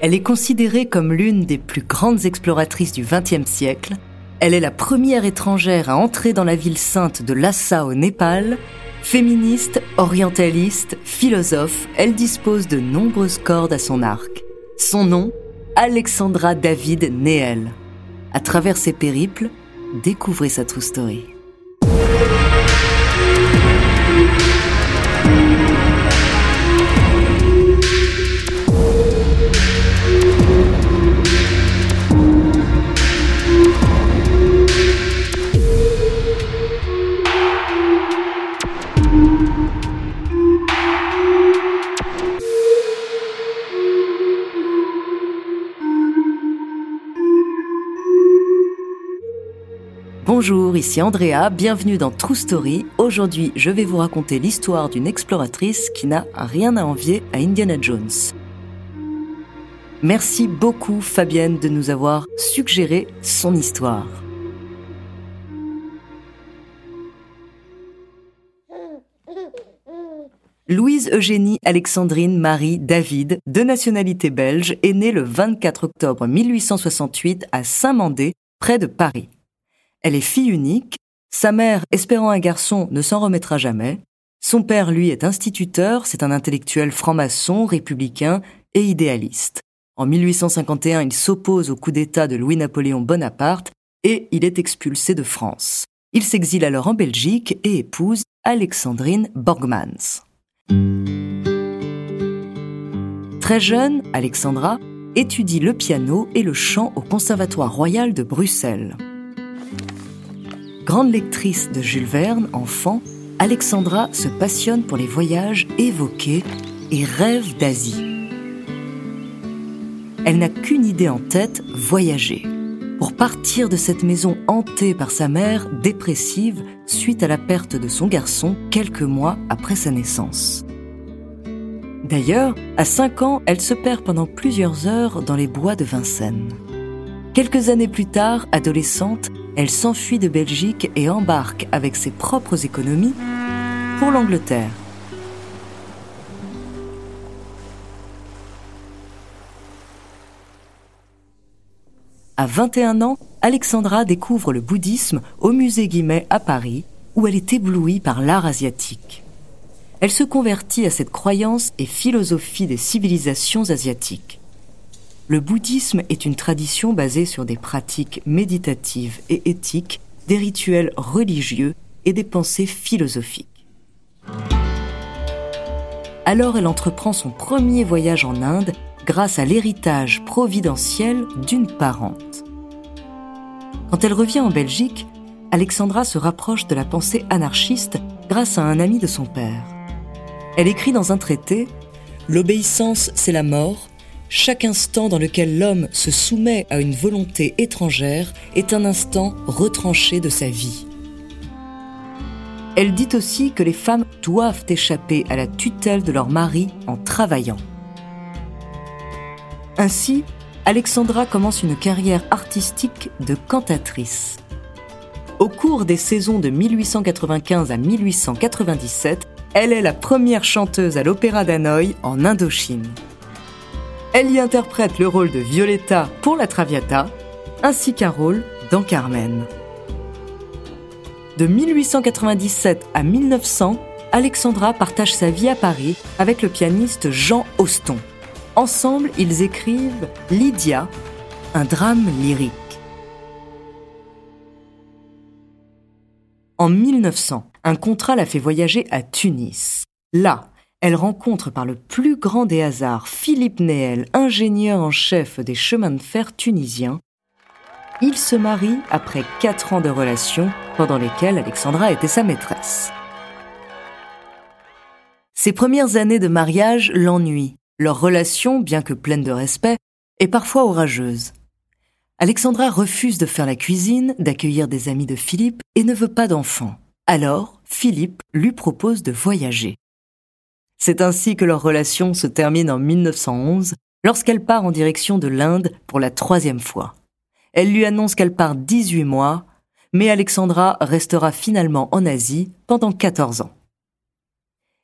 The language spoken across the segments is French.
Elle est considérée comme l'une des plus grandes exploratrices du XXe siècle. Elle est la première étrangère à entrer dans la ville sainte de Lhasa au Népal. Féministe, orientaliste, philosophe, elle dispose de nombreuses cordes à son arc. Son nom, Alexandra David Neel. À travers ses périples, découvrez sa true story. Bonjour, ici Andrea, bienvenue dans True Story. Aujourd'hui, je vais vous raconter l'histoire d'une exploratrice qui n'a rien à envier à Indiana Jones. Merci beaucoup Fabienne de nous avoir suggéré son histoire. Louise Eugénie Alexandrine Marie David, de nationalité belge, est née le 24 octobre 1868 à Saint-Mandé, près de Paris. Elle est fille unique, sa mère, espérant un garçon, ne s'en remettra jamais. Son père, lui, est instituteur, c'est un intellectuel franc-maçon, républicain et idéaliste. En 1851, il s'oppose au coup d'État de Louis-Napoléon Bonaparte et il est expulsé de France. Il s'exile alors en Belgique et épouse Alexandrine Borgmans. Très jeune, Alexandra étudie le piano et le chant au Conservatoire royal de Bruxelles. Grande lectrice de Jules Verne, enfant, Alexandra se passionne pour les voyages évoqués et rêve d'Asie. Elle n'a qu'une idée en tête, voyager. Pour partir de cette maison hantée par sa mère, dépressive, suite à la perte de son garçon quelques mois après sa naissance. D'ailleurs, à 5 ans, elle se perd pendant plusieurs heures dans les bois de Vincennes. Quelques années plus tard, adolescente, elle s'enfuit de Belgique et embarque avec ses propres économies pour l'Angleterre. À 21 ans, Alexandra découvre le bouddhisme au musée Guimet à Paris, où elle est éblouie par l'art asiatique. Elle se convertit à cette croyance et philosophie des civilisations asiatiques. Le bouddhisme est une tradition basée sur des pratiques méditatives et éthiques, des rituels religieux et des pensées philosophiques. Alors elle entreprend son premier voyage en Inde grâce à l'héritage providentiel d'une parente. Quand elle revient en Belgique, Alexandra se rapproche de la pensée anarchiste grâce à un ami de son père. Elle écrit dans un traité L'obéissance, c'est la mort, chaque instant dans lequel l'homme se soumet à une volonté étrangère est un instant retranché de sa vie. Elle dit aussi que les femmes doivent échapper à la tutelle de leur mari en travaillant. Ainsi, Alexandra commence une carrière artistique de cantatrice. Au cours des saisons de 1895 à 1897, elle est la première chanteuse à l'Opéra d'Hanoï en Indochine. Elle y interprète le rôle de Violetta pour la Traviata, ainsi qu'un rôle dans Carmen. De 1897 à 1900, Alexandra partage sa vie à Paris avec le pianiste Jean Auston. Ensemble, ils écrivent Lydia, un drame lyrique. En 1900, un contrat la fait voyager à Tunis. Là, elle rencontre par le plus grand des hasards Philippe Néel, ingénieur en chef des chemins de fer tunisiens. ils se marient après quatre ans de relation pendant lesquels Alexandra était sa maîtresse. Ces premières années de mariage l'ennuient. Leur relation, bien que pleine de respect, est parfois orageuse. Alexandra refuse de faire la cuisine, d'accueillir des amis de Philippe et ne veut pas d'enfants. Alors, Philippe lui propose de voyager. C'est ainsi que leur relation se termine en 1911 lorsqu'elle part en direction de l'Inde pour la troisième fois. Elle lui annonce qu'elle part 18 mois, mais Alexandra restera finalement en Asie pendant 14 ans.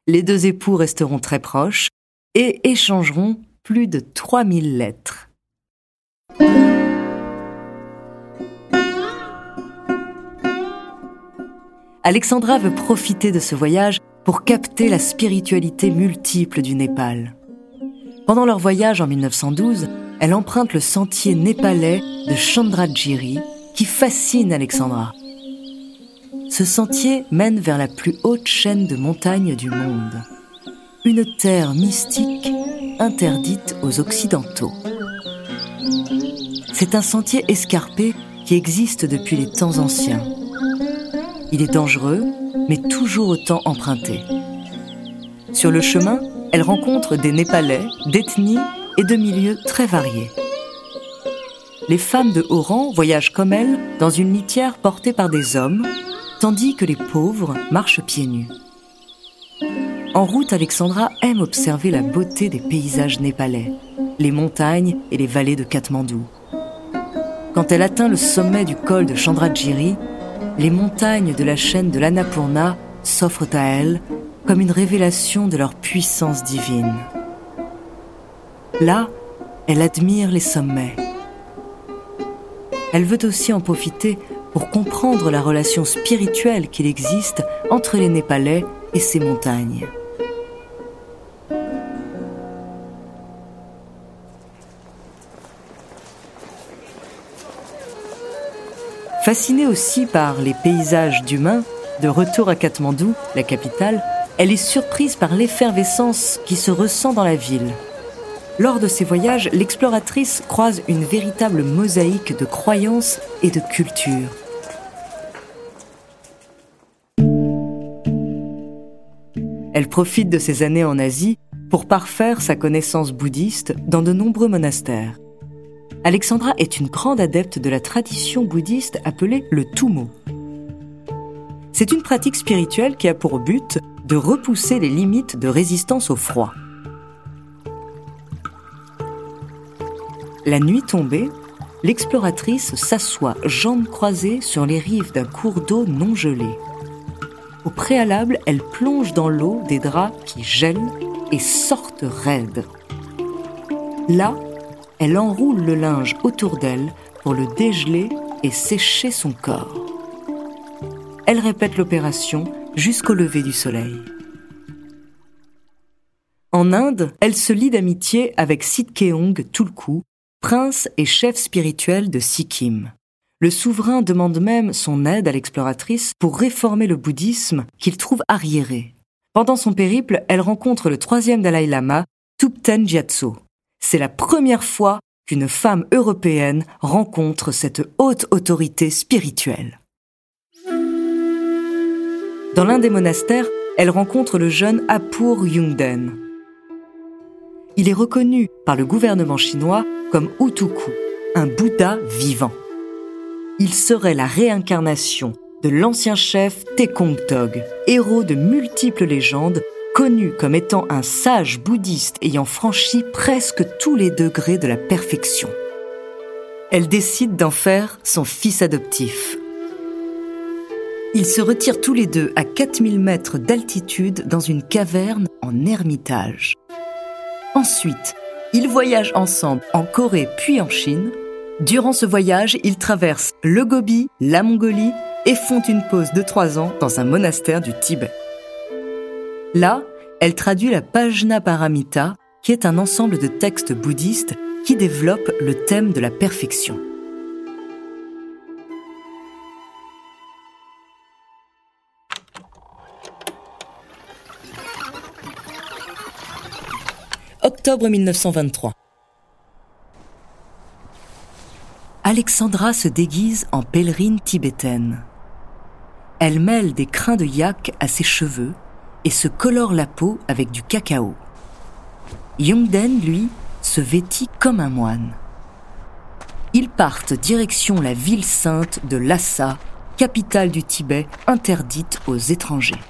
Les deux époux resteront très proches et échangeront plus de 3000 lettres. Alexandra veut profiter de ce voyage pour capter la spiritualité multiple du Népal. Pendant leur voyage en 1912, elle emprunte le sentier népalais de Chandragiri qui fascine Alexandra. Ce sentier mène vers la plus haute chaîne de montagnes du monde, une terre mystique interdite aux Occidentaux. C'est un sentier escarpé qui existe depuis les temps anciens. Il est dangereux, mais toujours autant emprunté. Sur le chemin, elle rencontre des Népalais, d'ethnies et de milieux très variés. Les femmes de haut rang voyagent comme elle dans une litière portée par des hommes, tandis que les pauvres marchent pieds nus. En route, Alexandra aime observer la beauté des paysages népalais, les montagnes et les vallées de Katmandou. Quand elle atteint le sommet du col de Chandragiri, les montagnes de la chaîne de l'Annapurna s'offrent à elle comme une révélation de leur puissance divine. Là, elle admire les sommets. Elle veut aussi en profiter pour comprendre la relation spirituelle qu'il existe entre les Népalais et ces montagnes. Fascinée aussi par les paysages d'humains, de retour à Katmandou, la capitale, elle est surprise par l'effervescence qui se ressent dans la ville. Lors de ses voyages, l'exploratrice croise une véritable mosaïque de croyances et de cultures. Elle profite de ses années en Asie pour parfaire sa connaissance bouddhiste dans de nombreux monastères. Alexandra est une grande adepte de la tradition bouddhiste appelée le Tumo. C'est une pratique spirituelle qui a pour but de repousser les limites de résistance au froid. La nuit tombée, l'exploratrice s'assoit jambes croisées sur les rives d'un cours d'eau non gelé. Au préalable, elle plonge dans l'eau des draps qui gèlent et sortent raides. Là, elle enroule le linge autour d'elle pour le dégeler et sécher son corps. Elle répète l'opération jusqu'au lever du soleil. En Inde, elle se lie d'amitié avec Sitkeong Tulku, prince et chef spirituel de Sikkim. Le souverain demande même son aide à l'exploratrice pour réformer le bouddhisme qu'il trouve arriéré. Pendant son périple, elle rencontre le troisième Dalai Lama, Thupten Gyatso. C'est la première fois qu'une femme européenne rencontre cette haute autorité spirituelle. Dans l'un des monastères, elle rencontre le jeune Apur Yungden. Il est reconnu par le gouvernement chinois comme Utuku, un Bouddha vivant. Il serait la réincarnation de l'ancien chef Tekong Tog, héros de multiples légendes connu comme étant un sage bouddhiste ayant franchi presque tous les degrés de la perfection. Elle décide d'en faire son fils adoptif. Ils se retirent tous les deux à 4000 mètres d'altitude dans une caverne en ermitage. Ensuite, ils voyagent ensemble en Corée puis en Chine. Durant ce voyage, ils traversent le Gobi, la Mongolie et font une pause de trois ans dans un monastère du Tibet. Là, elle traduit la Pajna Paramita, qui est un ensemble de textes bouddhistes qui développent le thème de la perfection. Octobre 1923. Alexandra se déguise en pèlerine tibétaine. Elle mêle des crins de yak à ses cheveux et se colore la peau avec du cacao. Yongden, lui, se vêtit comme un moine. Ils partent direction la ville sainte de Lhasa, capitale du Tibet interdite aux étrangers.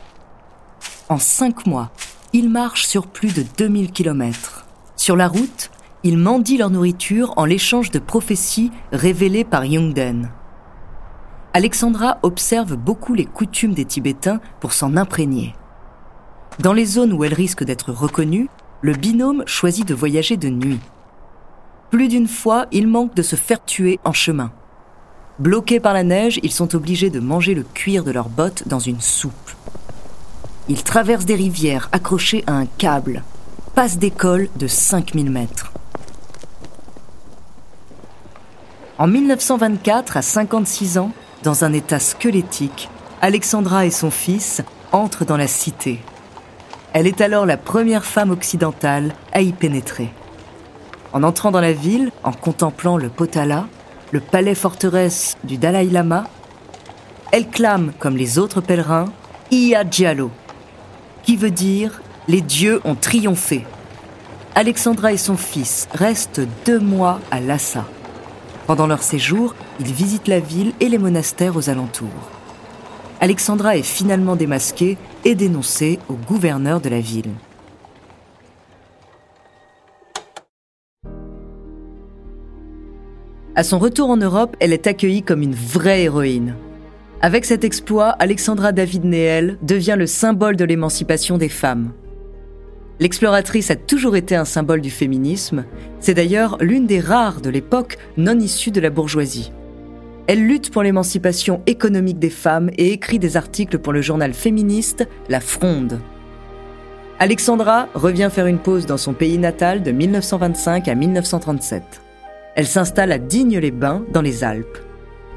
En cinq mois, ils marchent sur plus de 2000 kilomètres. Sur la route, ils mendient leur nourriture en l'échange de prophéties révélées par Yongden. Alexandra observe beaucoup les coutumes des Tibétains pour s'en imprégner. Dans les zones où elle risque d'être reconnue, le binôme choisit de voyager de nuit. Plus d'une fois, il manque de se faire tuer en chemin. Bloqués par la neige, ils sont obligés de manger le cuir de leurs bottes dans une soupe. Ils traversent des rivières accrochées à un câble, passent des cols de 5000 mètres. En 1924, à 56 ans, dans un état squelettique, Alexandra et son fils entrent dans la cité. Elle est alors la première femme occidentale à y pénétrer. En entrant dans la ville, en contemplant le Potala, le palais forteresse du Dalai Lama, elle clame, comme les autres pèlerins, Iya Diallo, qui veut dire les dieux ont triomphé. Alexandra et son fils restent deux mois à Lhasa. Pendant leur séjour, ils visitent la ville et les monastères aux alentours. Alexandra est finalement démasquée et dénoncée au gouverneur de la ville. À son retour en Europe, elle est accueillie comme une vraie héroïne. Avec cet exploit, Alexandra David Néel devient le symbole de l'émancipation des femmes. L'exploratrice a toujours été un symbole du féminisme. C'est d'ailleurs l'une des rares de l'époque non issue de la bourgeoisie. Elle lutte pour l'émancipation économique des femmes et écrit des articles pour le journal féministe La Fronde. Alexandra revient faire une pause dans son pays natal de 1925 à 1937. Elle s'installe à Digne-les-Bains dans les Alpes.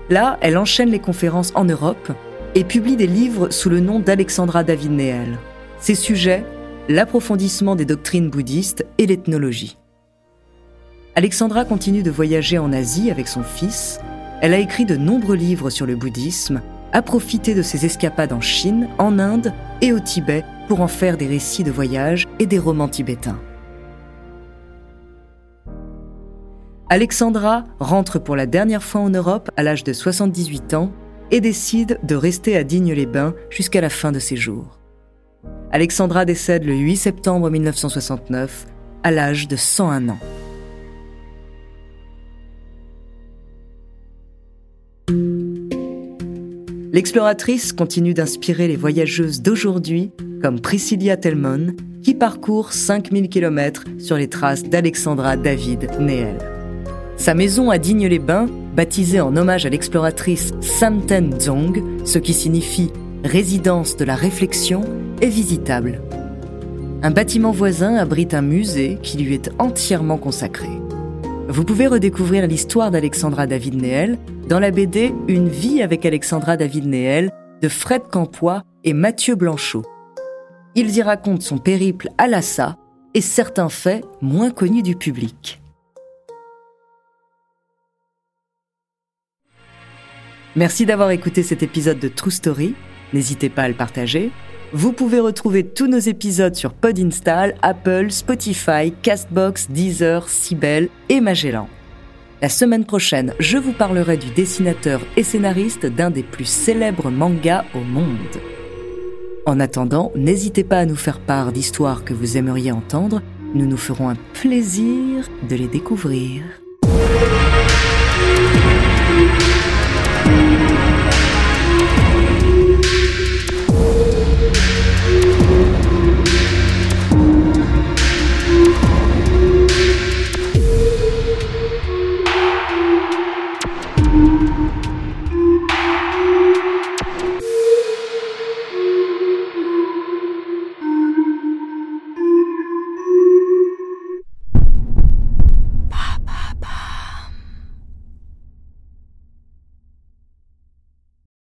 Là, elle enchaîne les conférences en Europe et publie des livres sous le nom d'Alexandra David Néel. Ses sujets l'approfondissement des doctrines bouddhistes et l'ethnologie. Alexandra continue de voyager en Asie avec son fils elle a écrit de nombreux livres sur le bouddhisme, a profité de ses escapades en Chine, en Inde et au Tibet pour en faire des récits de voyage et des romans tibétains. Alexandra rentre pour la dernière fois en Europe à l'âge de 78 ans et décide de rester à Digne-les-Bains jusqu'à la fin de ses jours. Alexandra décède le 8 septembre 1969 à l'âge de 101 ans. L'exploratrice continue d'inspirer les voyageuses d'aujourd'hui, comme Priscilla Telmon, qui parcourt 5000 km sur les traces d'Alexandra David Néel. Sa maison à Digne-les-Bains, baptisée en hommage à l'exploratrice Samten Zong, ce qui signifie résidence de la réflexion, est visitable. Un bâtiment voisin abrite un musée qui lui est entièrement consacré. Vous pouvez redécouvrir l'histoire d'Alexandra David Néel dans la BD Une vie avec Alexandra David Néel de Fred Campois et Mathieu Blanchot. Ils y racontent son périple à Lhasa et certains faits moins connus du public. Merci d'avoir écouté cet épisode de True Story. N'hésitez pas à le partager vous pouvez retrouver tous nos épisodes sur Podinstall, Apple, Spotify, Castbox, Deezer, Sibel et Magellan. La semaine prochaine, je vous parlerai du dessinateur et scénariste d'un des plus célèbres mangas au monde. En attendant, n'hésitez pas à nous faire part d'histoires que vous aimeriez entendre. Nous nous ferons un plaisir de les découvrir.